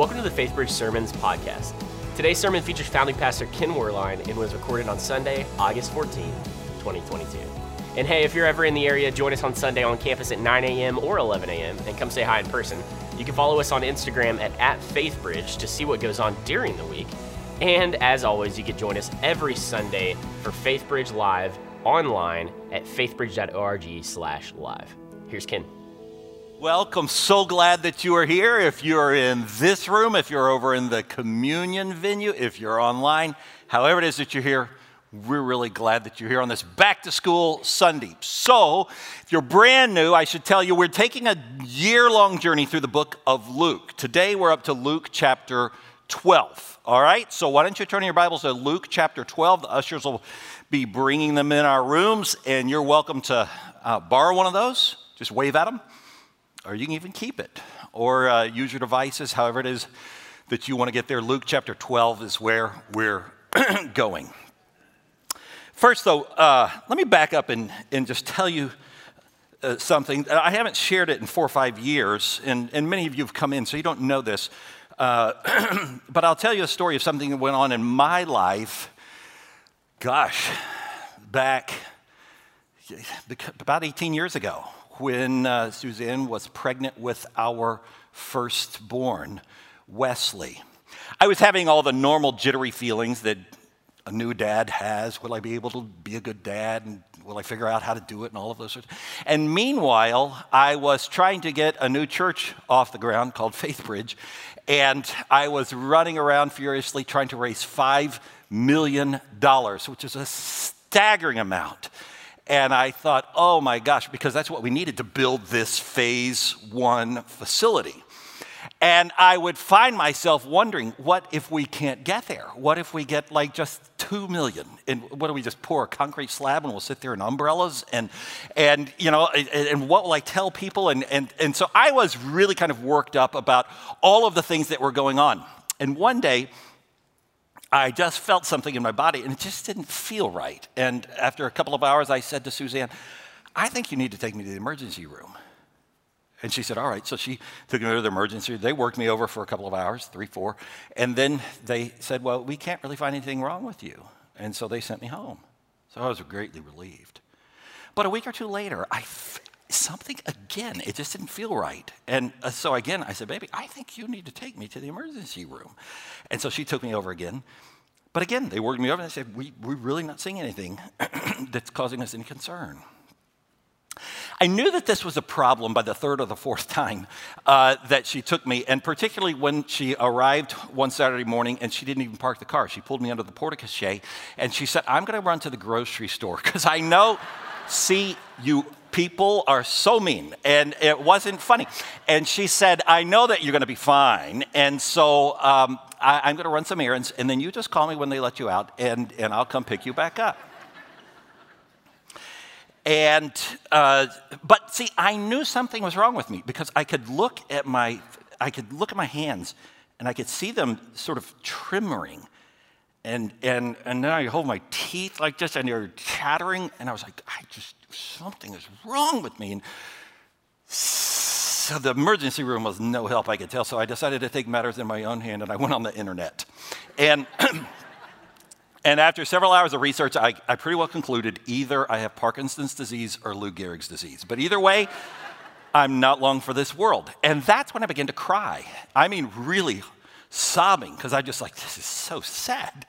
Welcome to the FaithBridge Sermons podcast. Today's sermon features founding pastor Ken Werlein and was recorded on Sunday, August 14, 2022. And hey, if you're ever in the area, join us on Sunday on campus at 9 a.m. or 11 a.m. and come say hi in person. You can follow us on Instagram at, at FaithBridge to see what goes on during the week. And as always, you can join us every Sunday for FaithBridge Live online at faithbridge.org slash live. Here's Ken. Welcome. So glad that you are here. If you're in this room, if you're over in the communion venue, if you're online, however it is that you're here, we're really glad that you're here on this back to school Sunday. So, if you're brand new, I should tell you we're taking a year long journey through the book of Luke. Today we're up to Luke chapter 12. All right? So, why don't you turn your Bibles to Luke chapter 12? The ushers will be bringing them in our rooms, and you're welcome to uh, borrow one of those. Just wave at them or you can even keep it, or uh, use your devices, however it is that you want to get there. Luke chapter 12 is where we're going. First, though, uh, let me back up and, and just tell you uh, something. I haven't shared it in four or five years, and, and many of you have come in, so you don't know this. Uh, but I'll tell you a story of something that went on in my life, gosh, back about 18 years ago when uh, Suzanne was pregnant with our firstborn, Wesley. I was having all the normal jittery feelings that a new dad has. Will I be able to be a good dad? And will I figure out how to do it and all of those sorts? And meanwhile, I was trying to get a new church off the ground called FaithBridge, and I was running around furiously trying to raise $5 million, which is a staggering amount. And I thought, oh my gosh, because that's what we needed to build this phase one facility. And I would find myself wondering, what if we can't get there? What if we get like just two million? And what do we just pour a concrete slab and we'll sit there in umbrellas? And, and you know, and, and what will I tell people? And, and, and so I was really kind of worked up about all of the things that were going on. And one day, I just felt something in my body and it just didn't feel right. And after a couple of hours, I said to Suzanne, I think you need to take me to the emergency room. And she said, All right. So she took me to the emergency room. They worked me over for a couple of hours, three, four. And then they said, Well, we can't really find anything wrong with you. And so they sent me home. So I was greatly relieved. But a week or two later, I something again, it just didn't feel right. And uh, so again, I said, Baby, I think you need to take me to the emergency room. And so she took me over again. But again, they worked me over and they said, we, We're really not seeing anything that's causing us any concern. I knew that this was a problem by the third or the fourth time uh, that she took me, and particularly when she arrived one Saturday morning and she didn't even park the car. She pulled me under the portico and she said, I'm going to run to the grocery store because I know, see, you people are so mean. And it wasn't funny. And she said i know that you're going to be fine. And so um, I, am going to run some errands and then you just call me when they let you out and, and i'll come pick you back up. And uh, but see i knew something was wrong with me because i could look at my i could look at my hands and i could see them sort of trimmering and and and then i hold my teeth like this and they're chattering and i was like i just something is wrong with me. And so the emergency room was no help, I could tell. So I decided to take matters in my own hand and I went on the internet. And, and after several hours of research, I, I pretty well concluded either I have Parkinson's disease or Lou Gehrig's disease. But either way, I'm not long for this world. And that's when I began to cry. I mean, really sobbing, because I just like, this is so sad.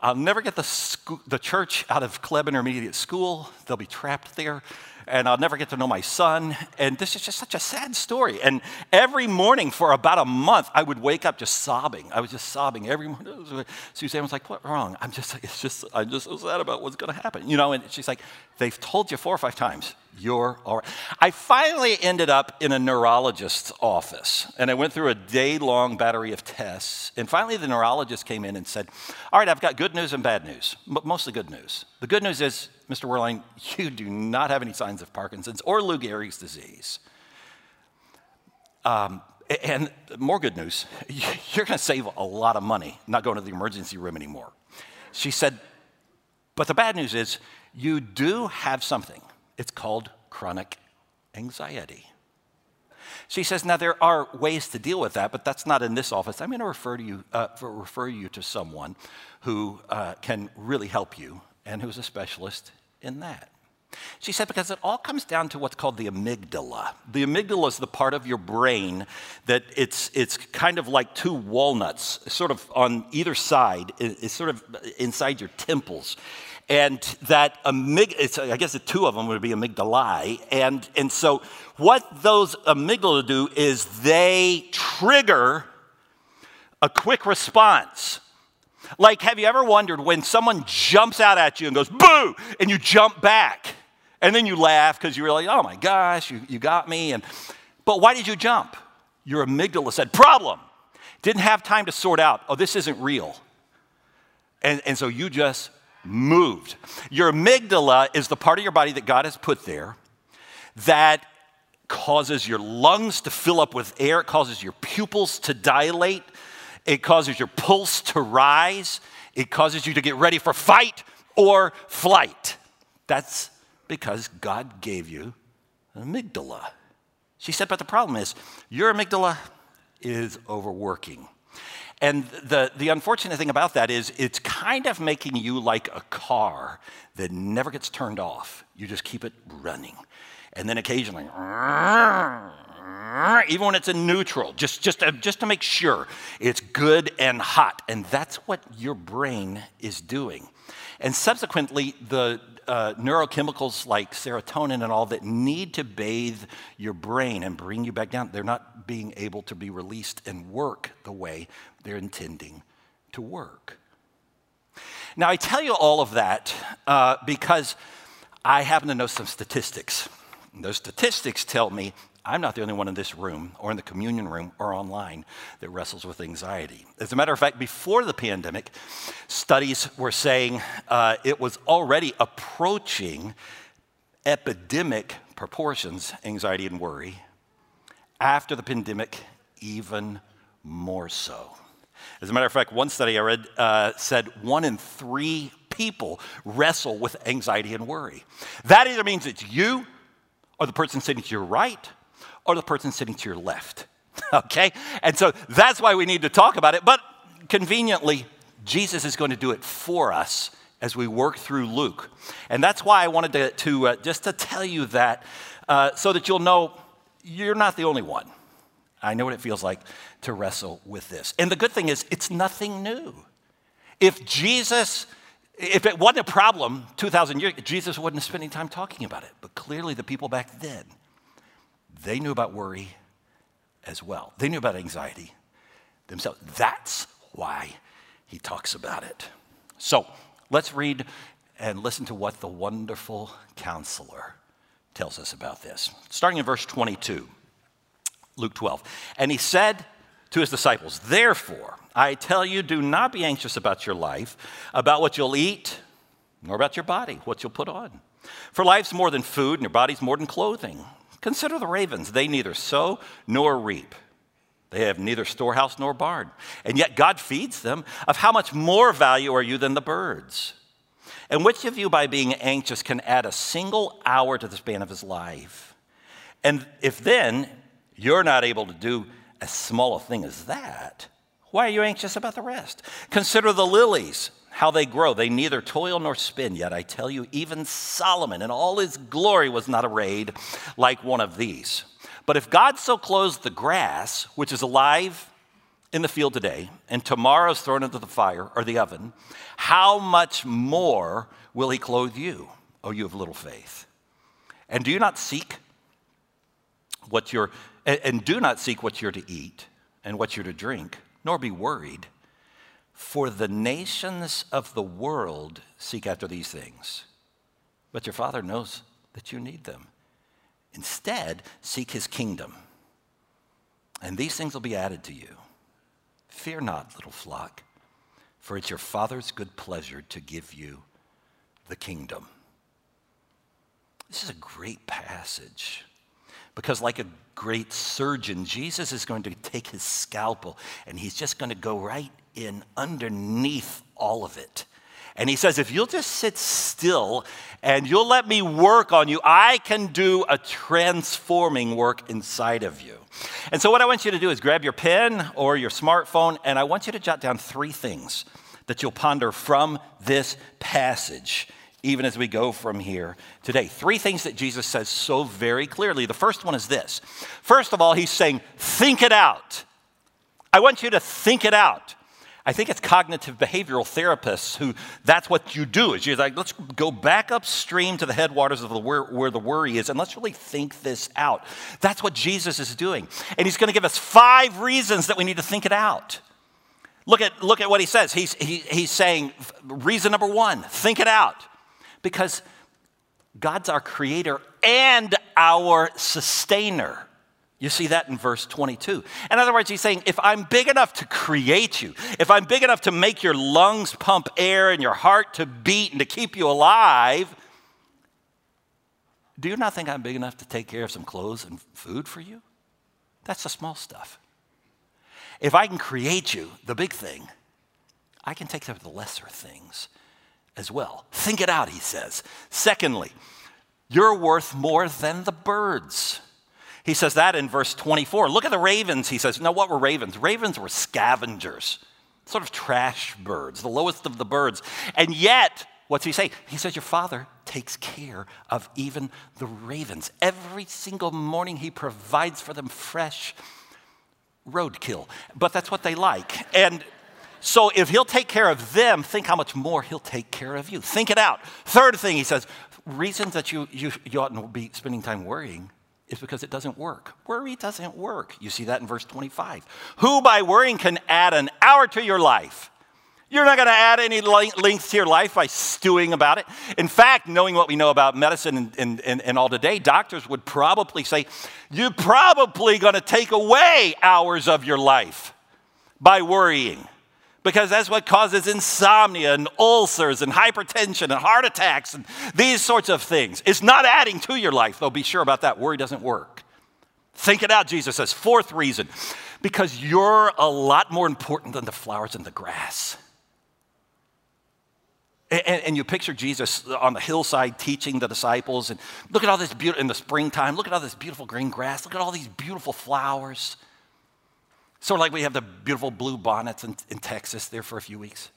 I'll never get the, school, the church out of Kleb Intermediate School. They'll be trapped there. And I'll never get to know my son. And this is just such a sad story. And every morning for about a month, I would wake up just sobbing. I was just sobbing every morning. Suzanne was like, What's wrong? I'm just, it's just, I'm just so sad about what's going to happen. You know, and she's like, They've told you four or five times you're all right. I finally ended up in a neurologist's office and I went through a day long battery of tests. And finally, the neurologist came in and said, All right, I've got good news and bad news, but mostly good news. The good news is, Mr. Werlein, you do not have any signs of Parkinson's or Lou Gehrig's disease. Um, and more good news, you're going to save a lot of money not going to the emergency room anymore. She said, But the bad news is, you do have something it's called chronic anxiety. She says, Now there are ways to deal with that, but that's not in this office. I'm going to refer, to you, uh, refer you to someone who uh, can really help you and who's a specialist in that. She said, because it all comes down to what's called the amygdala. The amygdala is the part of your brain that it's, it's kind of like two walnuts, sort of on either side, it's sort of inside your temples. And that I guess the two of them would be amygdalae. And, and so what those amygdala do is they trigger a quick response. Like, have you ever wondered when someone jumps out at you and goes, boo, and you jump back? And then you laugh because you're like, oh my gosh, you, you got me. And, but why did you jump? Your amygdala said, problem. Didn't have time to sort out, oh, this isn't real. And, and so you just moved. Your amygdala is the part of your body that God has put there that causes your lungs to fill up with air, it causes your pupils to dilate, it causes your pulse to rise, it causes you to get ready for fight or flight. That's because God gave you an amygdala. She said, but the problem is your amygdala is overworking. And the, the unfortunate thing about that is it's kind of making you like a car that never gets turned off. You just keep it running. And then occasionally, even when it's in neutral, just, just, uh, just to make sure it's good and hot. And that's what your brain is doing. And subsequently, the uh, neurochemicals like serotonin and all that need to bathe your brain and bring you back down, they're not being able to be released and work the way they're intending to work. Now, I tell you all of that uh, because I happen to know some statistics. And those statistics tell me I'm not the only one in this room or in the communion room or online that wrestles with anxiety. As a matter of fact, before the pandemic, studies were saying uh, it was already approaching epidemic proportions, anxiety and worry. After the pandemic, even more so. As a matter of fact, one study I read uh, said one in three people wrestle with anxiety and worry. That either means it's you or the person sitting to your right or the person sitting to your left. okay? And so that's why we need to talk about it. But conveniently, Jesus is going to do it for us as we work through Luke. And that's why I wanted to, to uh, just to tell you that uh, so that you'll know you're not the only one. I know what it feels like to wrestle with this. And the good thing is, it's nothing new. If Jesus, if it wasn't a problem 2,000 years, Jesus wouldn't have spent any time talking about it. But clearly, the people back then they knew about worry as well. They knew about anxiety themselves. That's why he talks about it. So let's read and listen to what the wonderful counselor tells us about this. Starting in verse 22, Luke 12. And he said to his disciples, Therefore, I tell you, do not be anxious about your life, about what you'll eat, nor about your body, what you'll put on. For life's more than food, and your body's more than clothing. Consider the ravens. They neither sow nor reap. They have neither storehouse nor barn. And yet God feeds them. Of how much more value are you than the birds? And which of you, by being anxious, can add a single hour to the span of his life? And if then you're not able to do as small a thing as that, why are you anxious about the rest? Consider the lilies how they grow. They neither toil nor spin. Yet I tell you, even Solomon in all his glory was not arrayed like one of these. But if God so clothes the grass, which is alive in the field today, and tomorrow is thrown into the fire or the oven, how much more will he clothe you, O you of little faith? And do you not seek what you're, and do not seek what you're to eat and what you're to drink, nor be worried. For the nations of the world seek after these things, but your Father knows that you need them. Instead, seek his kingdom, and these things will be added to you. Fear not, little flock, for it's your Father's good pleasure to give you the kingdom. This is a great passage because, like a great surgeon, Jesus is going to take his scalpel and he's just going to go right in underneath all of it. And he says, if you'll just sit still and you'll let me work on you, I can do a transforming work inside of you. And so, what I want you to do is grab your pen or your smartphone, and I want you to jot down three things that you'll ponder from this passage, even as we go from here today. Three things that Jesus says so very clearly. The first one is this First of all, he's saying, think it out. I want you to think it out. I think it's cognitive behavioral therapists who that's what you do is you're like, let's go back upstream to the headwaters of the where, where the worry is and let's really think this out. That's what Jesus is doing. And he's going to give us five reasons that we need to think it out. Look at, look at what he says. He's, he, he's saying, reason number one, think it out. Because God's our creator and our sustainer. You see that in verse 22. In other words, he's saying, if I'm big enough to create you, if I'm big enough to make your lungs pump air and your heart to beat and to keep you alive, do you not think I'm big enough to take care of some clothes and food for you? That's the small stuff. If I can create you, the big thing, I can take care of the lesser things as well. Think it out, he says. Secondly, you're worth more than the birds. He says that in verse 24. Look at the ravens. He says, No, what were ravens? Ravens were scavengers, sort of trash birds, the lowest of the birds. And yet, what's he say? He says, Your father takes care of even the ravens. Every single morning, he provides for them fresh roadkill. But that's what they like. And so if he'll take care of them, think how much more he'll take care of you. Think it out. Third thing, he says, reasons that you, you, you oughtn't be spending time worrying is because it doesn't work. Worry doesn't work. You see that in verse 25. Who by worrying can add an hour to your life? You're not going to add any length to your life by stewing about it. In fact, knowing what we know about medicine and, and, and, and all today, doctors would probably say, you're probably going to take away hours of your life by worrying because that's what causes insomnia and ulcers and hypertension and heart attacks and these sorts of things. It's not adding to your life, though. Be sure about that. Worry doesn't work. Think it out, Jesus says. Fourth reason because you're a lot more important than the flowers and the grass. And, and, you picture Jesus on the hillside teaching the disciples, and look at all this beautiful in the springtime. Look at all this beautiful green grass. Look at all these beautiful flowers. Sort of like we have the beautiful blue bonnets in, in Texas there for a few weeks.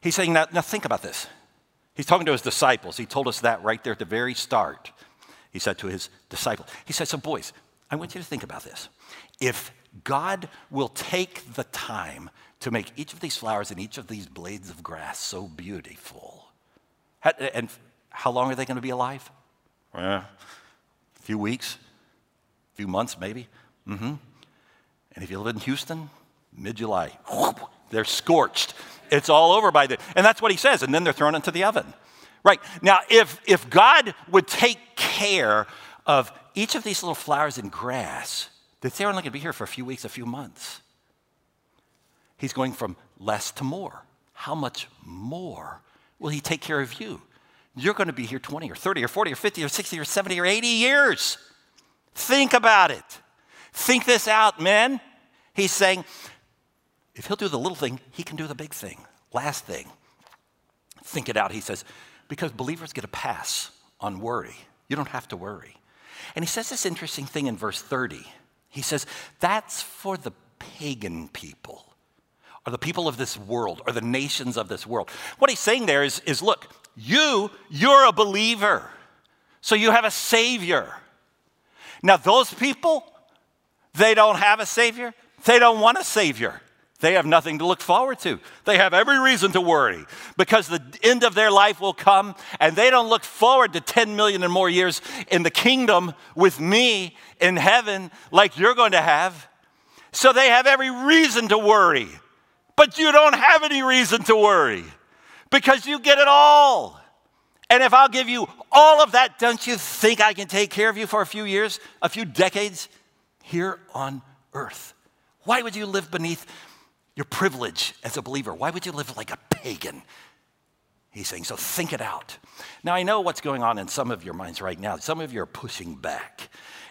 He's saying, now, now think about this. He's talking to his disciples. He told us that right there at the very start. He said to his disciples, He said, So, boys, I want you to think about this. If God will take the time to make each of these flowers and each of these blades of grass so beautiful, and how long are they going to be alive? a few weeks, a few months, maybe. Mm-hmm. And if you live in Houston, mid July, they're scorched. It's all over by then. And that's what he says. And then they're thrown into the oven. Right. Now, if, if God would take care of each of these little flowers and grass, that they're only going to be here for a few weeks, a few months. He's going from less to more. How much more will he take care of you? You're going to be here 20 or 30 or 40 or 50 or 60 or 70 or 80 years. Think about it. Think this out, men. He's saying, if he'll do the little thing, he can do the big thing. Last thing, think it out. He says, because believers get a pass on worry. You don't have to worry. And he says this interesting thing in verse 30. He says, that's for the pagan people, or the people of this world, or the nations of this world. What he's saying there is, is look, you, you're a believer. So you have a savior. Now, those people, they don't have a Savior. They don't want a Savior. They have nothing to look forward to. They have every reason to worry because the end of their life will come and they don't look forward to 10 million and more years in the kingdom with me in heaven like you're going to have. So they have every reason to worry. But you don't have any reason to worry because you get it all. And if I'll give you all of that, don't you think I can take care of you for a few years, a few decades? here on earth. Why would you live beneath your privilege as a believer? Why would you live like a pagan? He's saying, so think it out. Now, I know what's going on in some of your minds right now. Some of you are pushing back.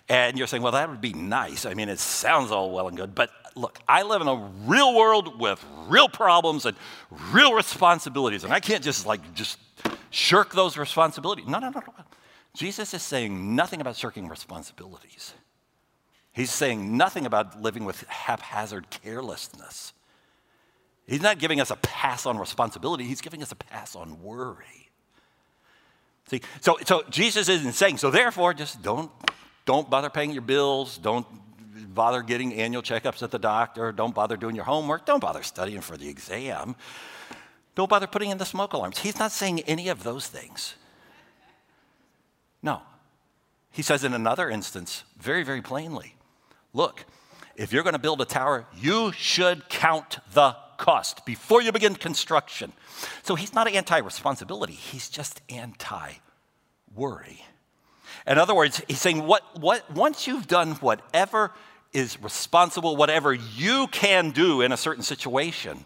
And you're saying, well, that would be nice. I mean, it sounds all well and good. But look, I live in a real world with real problems and real responsibilities. And I can't just like, just shirk those responsibilities. No, no, no, no. Jesus is saying nothing about shirking responsibilities. He's saying nothing about living with haphazard carelessness. He's not giving us a pass on responsibility, he's giving us a pass on worry. See, so, so Jesus isn't saying, so therefore, just don't, don't bother paying your bills, don't bother getting annual checkups at the doctor, don't bother doing your homework, don't bother studying for the exam, don't bother putting in the smoke alarms. He's not saying any of those things. No. He says in another instance, very, very plainly look, if you're going to build a tower, you should count the cost before you begin construction. So he's not anti responsibility, he's just anti worry. In other words, he's saying, what, what, once you've done whatever is responsible, whatever you can do in a certain situation,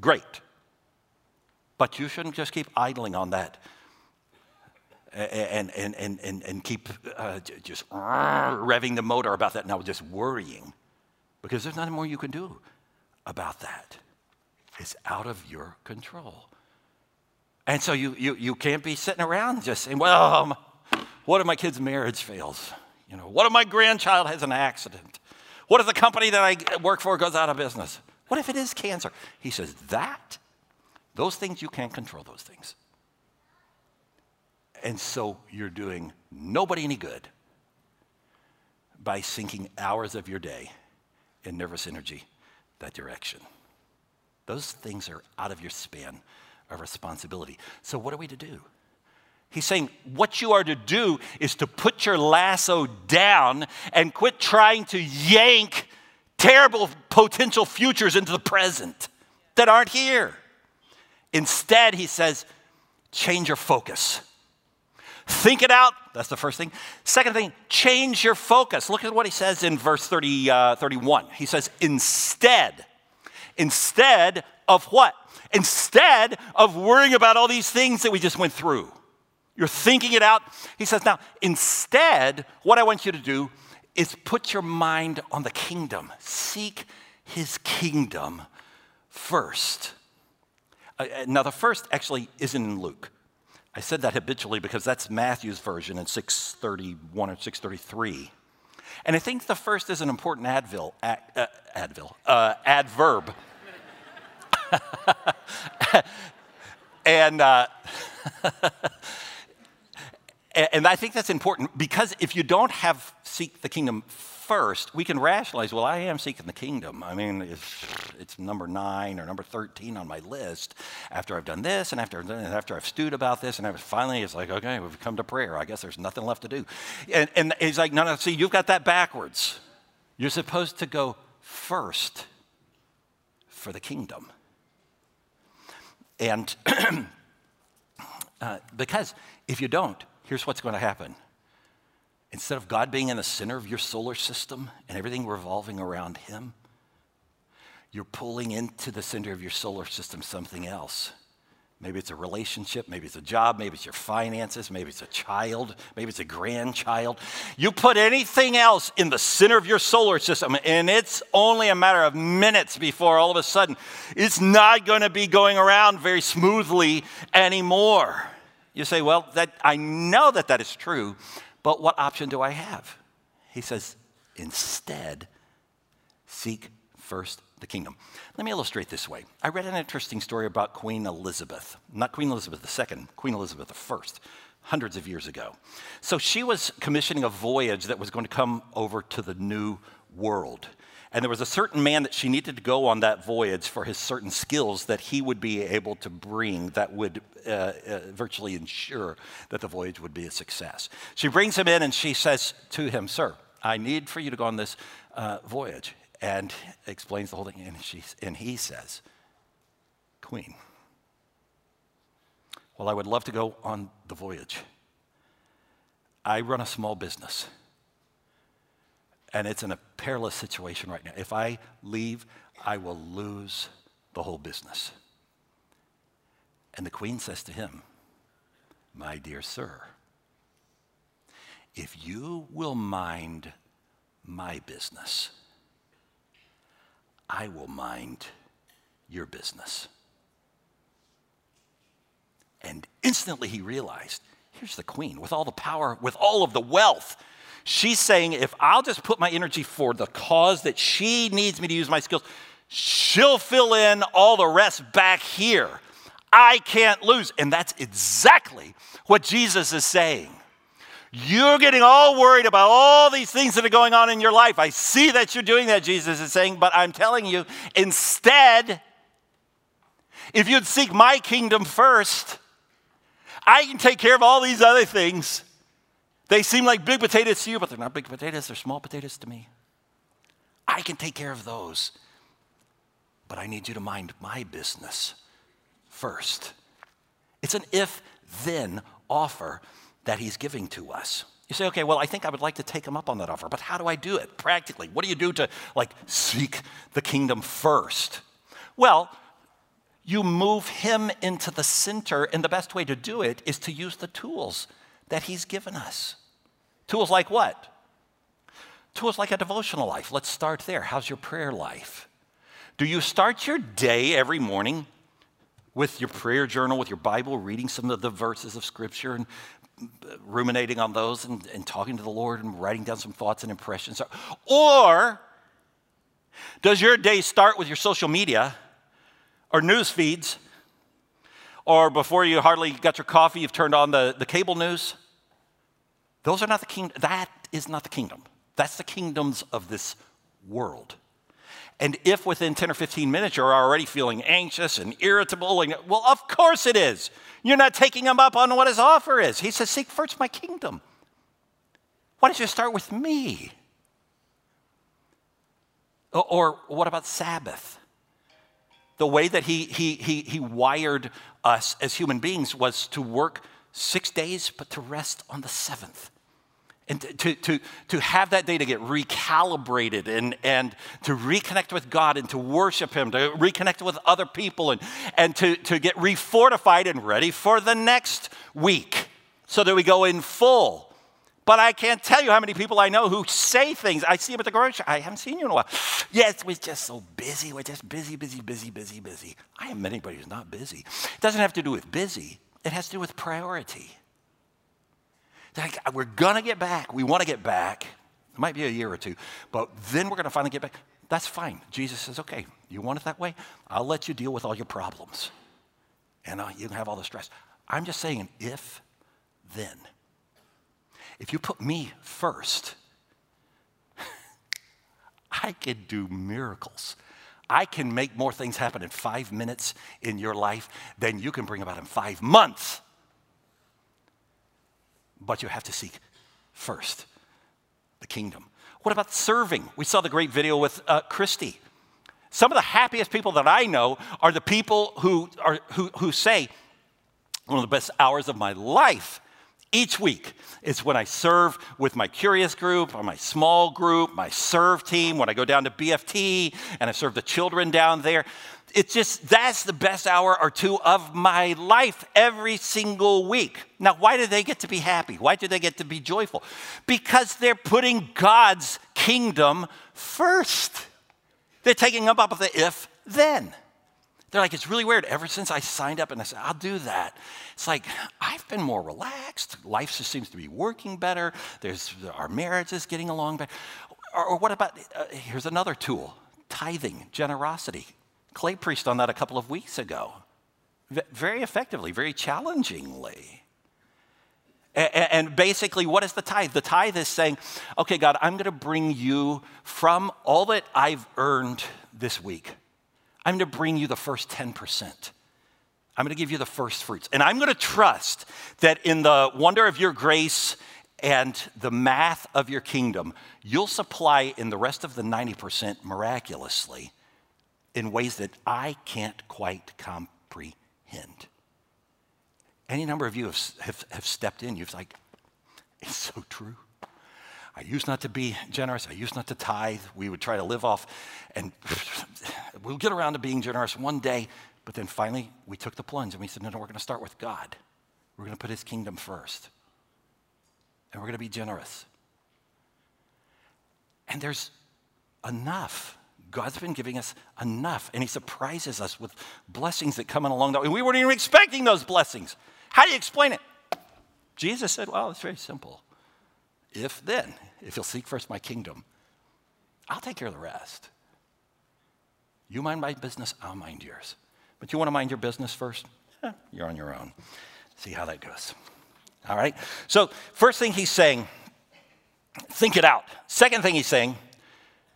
great. But you shouldn't just keep idling on that and, and, and, and, and keep uh, just revving the motor about that now, just worrying, because there's nothing more you can do about that. It's out of your control. And so you, you, you can't be sitting around just saying, well, what if my kid's marriage fails? You know, what if my grandchild has an accident? What if the company that I work for goes out of business? What if it is cancer? He says, that, those things, you can't control those things. And so you're doing nobody any good by sinking hours of your day in nervous energy that direction. Those things are out of your span of responsibility. So, what are we to do? He's saying what you are to do is to put your lasso down and quit trying to yank terrible potential futures into the present that aren't here. Instead, he says, change your focus. Think it out. That's the first thing. Second thing, change your focus. Look at what he says in verse 30, uh, 31. He says, instead, instead of what? Instead of worrying about all these things that we just went through. You're thinking it out. He says, now, instead, what I want you to do is put your mind on the kingdom. Seek his kingdom first. Uh, now, the first actually isn't in Luke. I said that habitually because that's Matthew's version in 631 or 633. And I think the first is an important advil, ad, uh, advil, uh, adverb. and, uh, and I think that's important because if you don't have seek the kingdom first, we can rationalize, well, I am seeking the kingdom. I mean, it's, it's number nine or number 13 on my list after I've done this and after, after I've stewed about this. And I finally, it's like, okay, we've come to prayer. I guess there's nothing left to do. And, and he's like, no, no, see, you've got that backwards. You're supposed to go first for the kingdom. And uh, because if you don't, here's what's going to happen Instead of God being in the center of your solar system and everything revolving around Him, you're pulling into the center of your solar system something else. Maybe it's a relationship, maybe it's a job, maybe it's your finances, maybe it's a child, maybe it's a grandchild. You put anything else in the center of your solar system, and it's only a matter of minutes before all of a sudden it's not going to be going around very smoothly anymore. You say, Well, that, I know that that is true, but what option do I have? He says, instead, seek first the kingdom. Let me illustrate this way. I read an interesting story about Queen Elizabeth, not Queen Elizabeth II, Queen Elizabeth I, hundreds of years ago. So she was commissioning a voyage that was going to come over to the New World. And there was a certain man that she needed to go on that voyage for his certain skills that he would be able to bring that would uh, uh, virtually ensure that the voyage would be a success. She brings him in and she says to him, Sir, I need for you to go on this uh, voyage. And explains the whole thing. And, she, and he says, Queen, well, I would love to go on the voyage. I run a small business and it's in a perilous situation right now. If I leave, I will lose the whole business. And the queen says to him, My dear sir, if you will mind my business, I will mind your business. And instantly he realized here's the queen with all the power, with all of the wealth She's saying if I'll just put my energy for the cause that she needs me to use my skills, she'll fill in all the rest back here. I can't lose. And that's exactly what Jesus is saying. You're getting all worried about all these things that are going on in your life. I see that you're doing that, Jesus is saying, but I'm telling you, instead, if you'd seek my kingdom first, I can take care of all these other things. They seem like big potatoes to you, but they're not big potatoes, they're small potatoes to me. I can take care of those. But I need you to mind my business first. It's an if then offer that he's giving to us. You say, okay, well, I think I would like to take him up on that offer, but how do I do it practically? What do you do to like seek the kingdom first? Well, you move him into the center, and the best way to do it is to use the tools that he's given us. Tools like what? Tools like a devotional life. Let's start there. How's your prayer life? Do you start your day every morning with your prayer journal, with your Bible, reading some of the verses of Scripture and uh, ruminating on those and, and talking to the Lord and writing down some thoughts and impressions? Or does your day start with your social media or news feeds? Or before you hardly got your coffee, you've turned on the, the cable news? Those are not the kingdom. That is not the kingdom. That's the kingdoms of this world. And if within 10 or 15 minutes you're already feeling anxious and irritable, and, well, of course it is. You're not taking him up on what his offer is. He says, Seek first my kingdom. Why don't you start with me? Or, what about Sabbath? The way that he, he, he, he wired us as human beings was to work six days, but to rest on the seventh and to, to, to have that day to get recalibrated and, and to reconnect with God and to worship Him, to reconnect with other people and, and to, to get refortified and ready for the next week so that we go in full. But I can't tell you how many people I know who say things. I see them at the grocery. store. I haven't seen you in a while. Yes, we're just so busy. We're just busy, busy, busy, busy, busy. I haven't anybody who's not busy. It doesn't have to do with busy. It has to do with priority. Like, we're going to get back. We want to get back. It might be a year or two, but then we're going to finally get back. That's fine. Jesus says, okay, you want it that way? I'll let you deal with all your problems. And uh, you can have all the stress. I'm just saying, if, then. If you put me first, I can do miracles. I can make more things happen in five minutes in your life than you can bring about in five months but you have to seek first the kingdom. What about serving? We saw the great video with uh, Christy. Some of the happiest people that I know are the people who, are, who, who say, one of the best hours of my life each week is when I serve with my curious group or my small group, my serve team, when I go down to BFT and I serve the children down there it's just that's the best hour or two of my life every single week. Now, why do they get to be happy? Why do they get to be joyful? Because they're putting God's kingdom first. They're taking up up the if then. They're like, it's really weird. Ever since I signed up and I said, I'll do that, it's like, I've been more relaxed. Life just seems to be working better. There's, our marriage is getting along better. Or, or what about, uh, here's another tool tithing, generosity. Clay preached on that a couple of weeks ago, very effectively, very challengingly. And basically, what is the tithe? The tithe is saying, okay, God, I'm going to bring you from all that I've earned this week, I'm going to bring you the first 10%. I'm going to give you the first fruits. And I'm going to trust that in the wonder of your grace and the math of your kingdom, you'll supply in the rest of the 90% miraculously in ways that I can't quite comprehend. Any number of you have, have, have stepped in, you've like, it's so true. I used not to be generous. I used not to tithe. We would try to live off, and we'll get around to being generous one day. But then finally, we took the plunge and we said, no, no, we're going to start with God. We're going to put his kingdom first. And we're going to be generous. And there's enough God's been giving us enough, and He surprises us with blessings that come along the way. We weren't even expecting those blessings. How do you explain it? Jesus said, Well, it's very simple. if then, if you'll seek first my kingdom, I'll take care of the rest. You mind my business, I'll mind yours. But you want to mind your business first? Eh, you're on your own. See how that goes. All right? So, first thing he's saying, think it out. Second thing he's saying,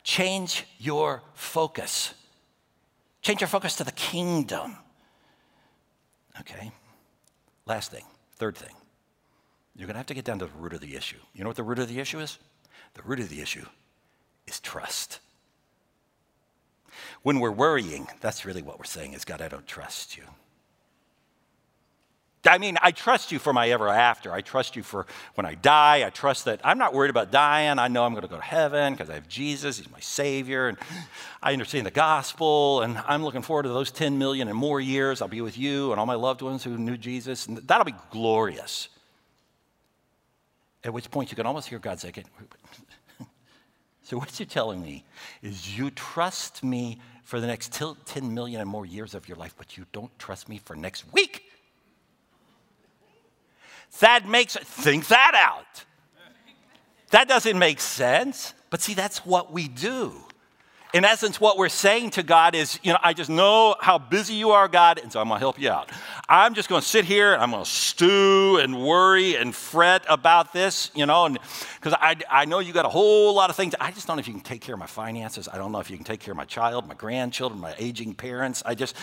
change your focus. Change your focus to the kingdom. Okay? Last thing, third thing. You're going to have to get down to the root of the issue. You know what the root of the issue is? The root of the issue is trust. When we're worrying, that's really what we're saying is God, I don't trust you. I mean, I trust you for my ever after. I trust you for when I die. I trust that I'm not worried about dying. I know I'm going to go to heaven because I have Jesus. He's my Savior. And I understand the gospel. And I'm looking forward to those 10 million and more years. I'll be with you and all my loved ones who knew Jesus. And that'll be glorious. At which point you can almost hear God say, So, what you're telling me is you trust me for the next 10 million and more years of your life, but you don't trust me for next week. That makes, think that out. That doesn't make sense. But see, that's what we do. In essence, what we're saying to God is, you know, I just know how busy you are, God, and so I'm going to help you out. I'm just going to sit here and I'm going to stew and worry and fret about this, you know, because I, I know you got a whole lot of things. I just don't know if you can take care of my finances. I don't know if you can take care of my child, my grandchildren, my aging parents. I just,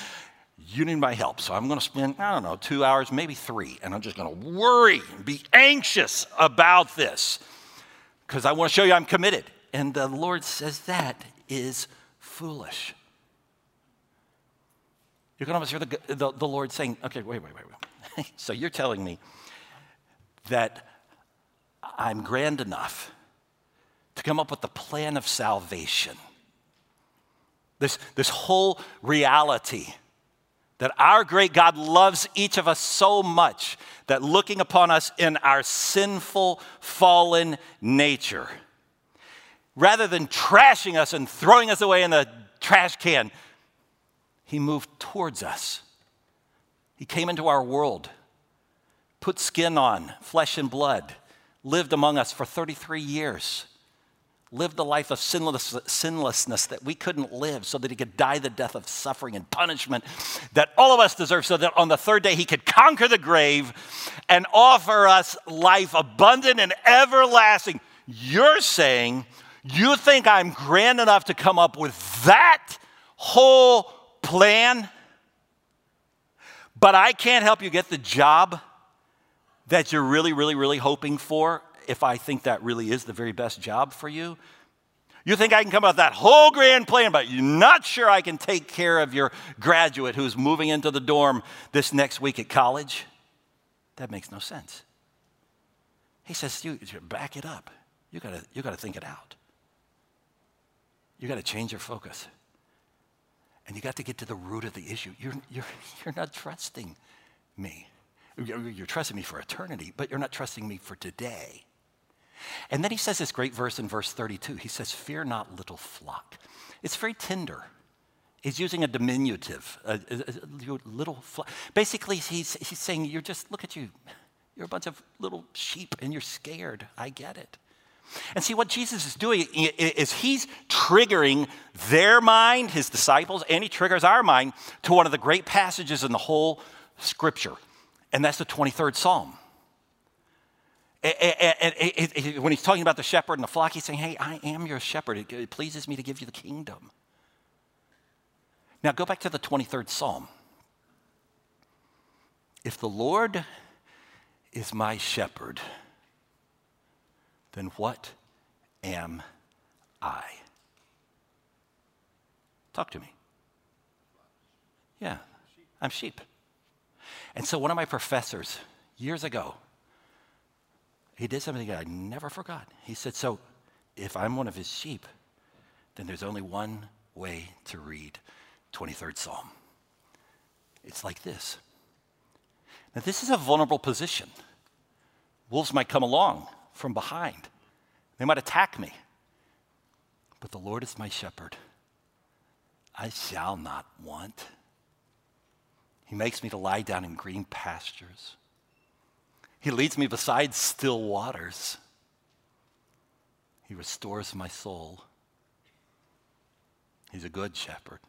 you need my help. So I'm going to spend, I don't know, two hours, maybe three, and I'm just going to worry and be anxious about this because I want to show you I'm committed. And the Lord says that is foolish. You can almost hear the, the, the Lord saying, okay, wait, wait, wait, wait. so you're telling me that I'm grand enough to come up with the plan of salvation. This, this whole reality that our great God loves each of us so much that looking upon us in our sinful, fallen nature, rather than trashing us and throwing us away in the trash can, He moved towards us. He came into our world, put skin on, flesh and blood, lived among us for 33 years lived a life of sinless, sinlessness that we couldn't live so that he could die the death of suffering and punishment that all of us deserve so that on the third day he could conquer the grave and offer us life abundant and everlasting. You're saying you think I'm grand enough to come up with that whole plan, but I can't help you get the job that you're really, really, really hoping for if I think that really is the very best job for you. You think I can come up with that whole grand plan, but you're not sure I can take care of your graduate who's moving into the dorm this next week at college? That makes no sense. He says, you, back it up. You gotta, you gotta think it out. You gotta change your focus. And you got to get to the root of the issue. You're, you're, you're not trusting me. You're trusting me for eternity, but you're not trusting me for today. And then he says this great verse in verse 32. He says, Fear not, little flock. It's very tender. He's using a diminutive, a, a, a little flock. Basically, he's, he's saying, You're just, look at you. You're a bunch of little sheep and you're scared. I get it. And see, what Jesus is doing is he's triggering their mind, his disciples, and he triggers our mind to one of the great passages in the whole scripture. And that's the 23rd Psalm. And when he's talking about the shepherd and the flock, he's saying, Hey, I am your shepherd. It pleases me to give you the kingdom. Now go back to the 23rd Psalm. If the Lord is my shepherd, then what am I? Talk to me. Yeah, I'm sheep. And so one of my professors years ago, he did something that I never forgot. He said, So if I'm one of his sheep, then there's only one way to read 23rd Psalm. It's like this. Now, this is a vulnerable position. Wolves might come along from behind, they might attack me. But the Lord is my shepherd. I shall not want. He makes me to lie down in green pastures. He leads me beside still waters. He restores my soul. He's a good shepherd.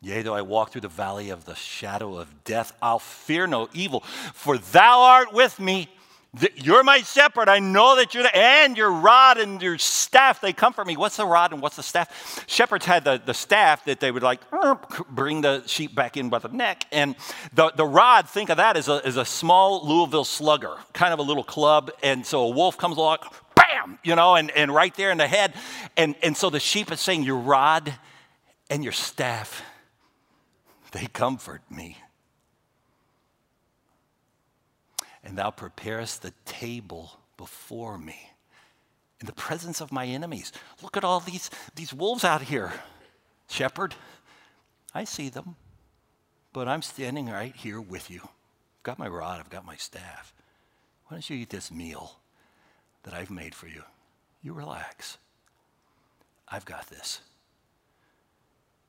Yea, though I walk through the valley of the shadow of death, I'll fear no evil, for thou art with me. You're my shepherd. I know that you're the, and your rod and your staff, they comfort me. What's the rod and what's the staff? Shepherds had the, the staff that they would like bring the sheep back in by the neck. And the, the rod, think of that as a, as a small Louisville slugger, kind of a little club. And so a wolf comes along, bam, you know, and, and right there in the head. And, and so the sheep is saying, Your rod and your staff, they comfort me. And thou preparest the table before me in the presence of my enemies. Look at all these, these wolves out here, shepherd. I see them, but I'm standing right here with you. I've got my rod, I've got my staff. Why don't you eat this meal that I've made for you? You relax. I've got this.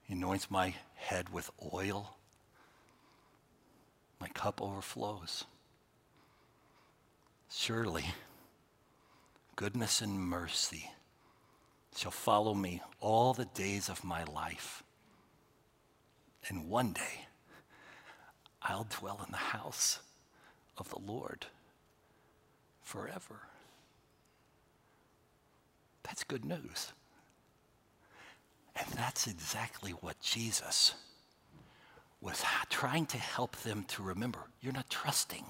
He anoints my head with oil. My cup overflows. Surely, goodness and mercy shall follow me all the days of my life. And one day, I'll dwell in the house of the Lord forever. That's good news. And that's exactly what Jesus was trying to help them to remember. You're not trusting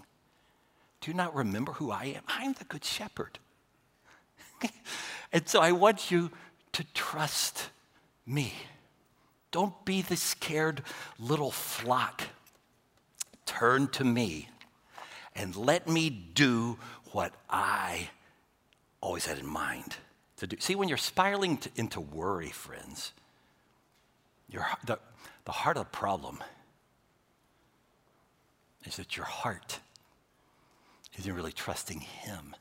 do you not remember who I am? I'm the good shepherd. and so I want you to trust me. Don't be the scared little flock. Turn to me and let me do what I always had in mind to do. See, when you're spiraling to, into worry, friends, your, the, the heart of the problem is that your heart isn't really trusting Him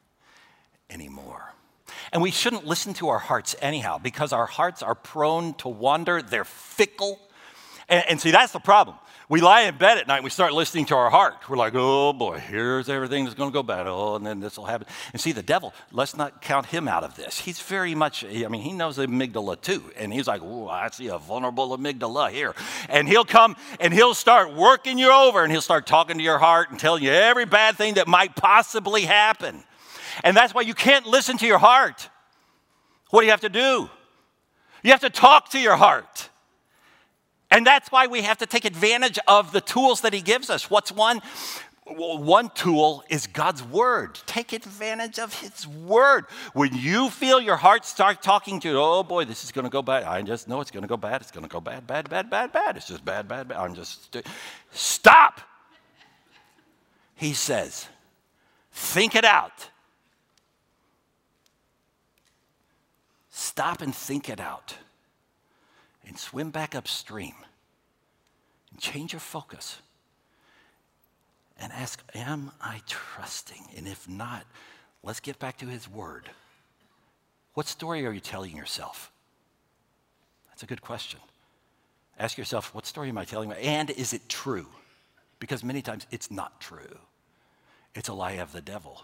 anymore. And we shouldn't listen to our hearts anyhow because our hearts are prone to wander, they're fickle. And, and, see, that's the problem. We lie in bed at night and we start listening to our heart. We're like, oh boy, here's everything that's going to go bad. Oh, and then this will happen. And see, the devil, let's not count him out of this. He's very much, I mean, he knows the amygdala too. And he's like, oh, I see a vulnerable amygdala here. And he'll come and he'll start working you over and he'll start talking to your heart and telling you every bad thing that might possibly happen. And that's why you can't listen to your heart. What do you have to do? You have to talk to your heart. And that's why we have to take advantage of the tools that He gives us. What's one? One tool is God's Word. Take advantage of His Word. When you feel your heart start talking to you, oh boy, this is going to go bad. I just know it's going to go bad. It's going to go bad, bad, bad, bad, bad. It's just bad, bad, bad. I'm just. Stop! He says, think it out. Stop and think it out and swim back upstream and change your focus and ask, Am I trusting? And if not, let's get back to His Word. What story are you telling yourself? That's a good question. Ask yourself, what story am I telling? And is it true? Because many times it's not true, it's a lie of the devil.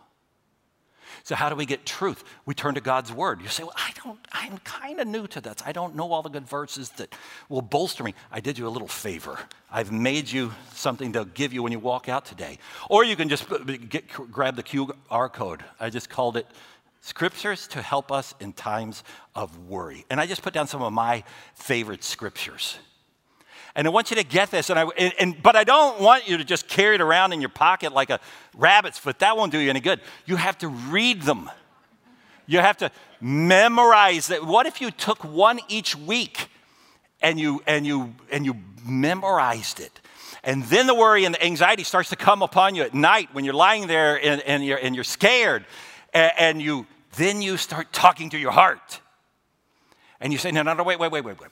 So, how do we get truth? We turn to God's word. You say, Well, I don't, I'm kind of new to this. I don't know all the good verses that will bolster me. I did you a little favor. I've made you something to give you when you walk out today. Or you can just get, grab the QR code. I just called it Scriptures to Help Us in Times of Worry. And I just put down some of my favorite scriptures. And I want you to get this, and I, and, and, but I don't want you to just carry it around in your pocket like a rabbit's foot. That won't do you any good. You have to read them. You have to memorize it. What if you took one each week and you, and you, and you memorized it? And then the worry and the anxiety starts to come upon you at night when you're lying there and, and, you're, and you're scared. And, and you, then you start talking to your heart. And you say, no, no, no, wait, wait, wait, wait, wait.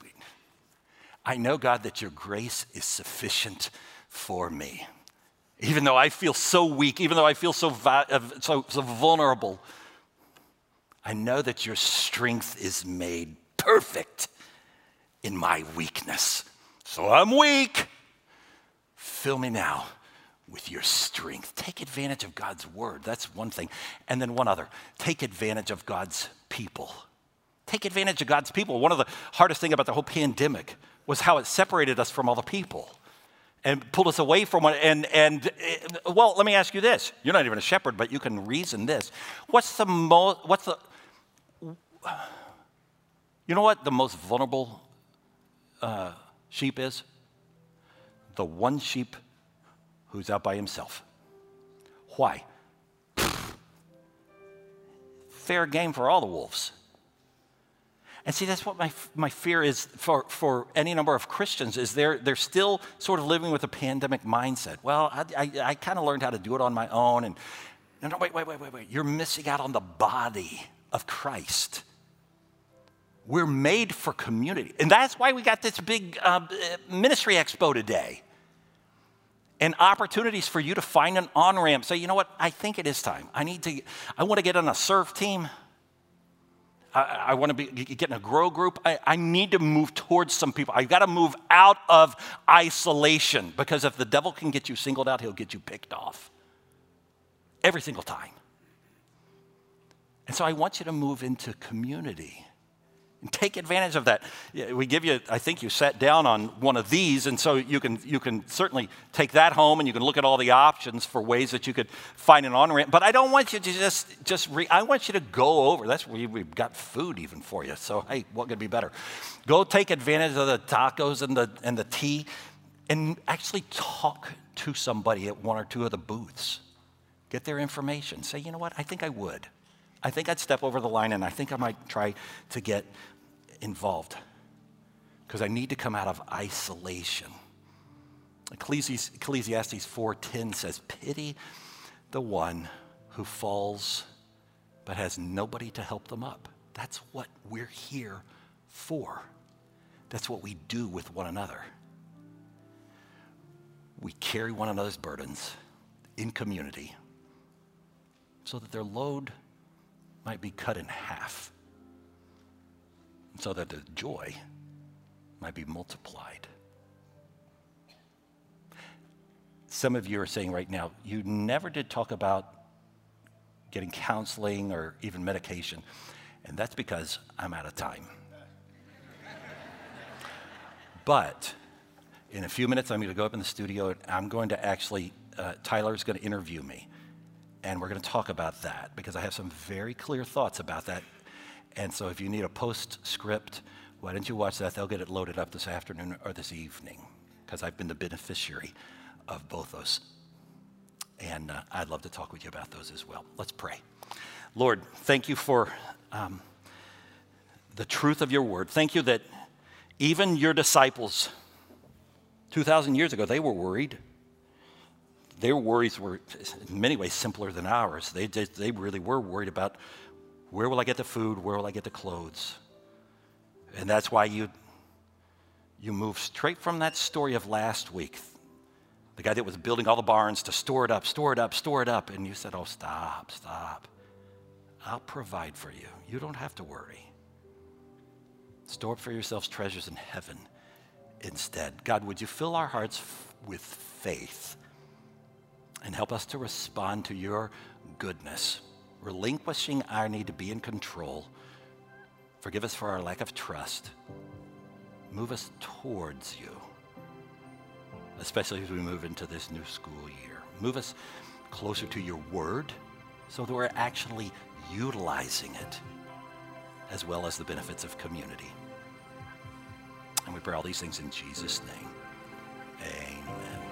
I know, God, that your grace is sufficient for me. Even though I feel so weak, even though I feel so, uh, so, so vulnerable, I know that your strength is made perfect in my weakness. So I'm weak. Fill me now with your strength. Take advantage of God's word. That's one thing. And then one other take advantage of God's people. Take advantage of God's people. One of the hardest things about the whole pandemic was how it separated us from all the people and pulled us away from one. And, and uh, well, let me ask you this. You're not even a shepherd, but you can reason this. What's the most, what's the, you know what the most vulnerable uh, sheep is? The one sheep who's out by himself. Why? Fair game for all the wolves. And see, that's what my, my fear is for, for any number of Christians is they're, they're still sort of living with a pandemic mindset. Well, I, I, I kind of learned how to do it on my own. And no, no, wait, wait, wait, wait, wait. You're missing out on the body of Christ. We're made for community. And that's why we got this big uh, ministry expo today. And opportunities for you to find an on ramp. Say, you know what? I think it is time. I need to, I want to get on a serve team. I, I want to be getting a grow group. I, I need to move towards some people. I've got to move out of isolation because if the devil can get you singled out, he'll get you picked off every single time. And so I want you to move into community. And take advantage of that. We give you, I think you sat down on one of these, and so you can, you can certainly take that home and you can look at all the options for ways that you could find an on ramp. But I don't want you to just, just re, I want you to go over. That's where we've got food even for you. So, hey, what could be better? Go take advantage of the tacos and the, and the tea and actually talk to somebody at one or two of the booths. Get their information. Say, you know what, I think I would. I think I'd step over the line and I think I might try to get involved because I need to come out of isolation. Ecclesiastes 4:10 says, "Pity the one who falls but has nobody to help them up." That's what we're here for. That's what we do with one another. We carry one another's burdens in community so that their load might be cut in half so that the joy might be multiplied. Some of you are saying right now, you never did talk about getting counseling or even medication, and that's because I'm out of time. but in a few minutes, I'm going to go up in the studio and I'm going to actually, uh, Tyler's going to interview me. And we're going to talk about that because I have some very clear thoughts about that and so if you need a postscript, why don't you watch that? They'll get it loaded up this afternoon or this evening because I've been the beneficiary of both those. And uh, I'd love to talk with you about those as well. Let's pray. Lord, thank you for um, the truth of your word. Thank you that even your disciples 2,000 years ago, they were worried. Their worries were, in many ways, simpler than ours. They, they really were worried about where will I get the food? Where will I get the clothes? And that's why you, you move straight from that story of last week. The guy that was building all the barns to store it up, store it up, store it up. And you said, Oh, stop, stop. I'll provide for you. You don't have to worry. Store up for yourselves treasures in heaven instead. God, would you fill our hearts f- with faith and help us to respond to your goodness? relinquishing our need to be in control. Forgive us for our lack of trust. Move us towards you, especially as we move into this new school year. Move us closer to your word so that we're actually utilizing it, as well as the benefits of community. And we pray all these things in Jesus' name. Amen.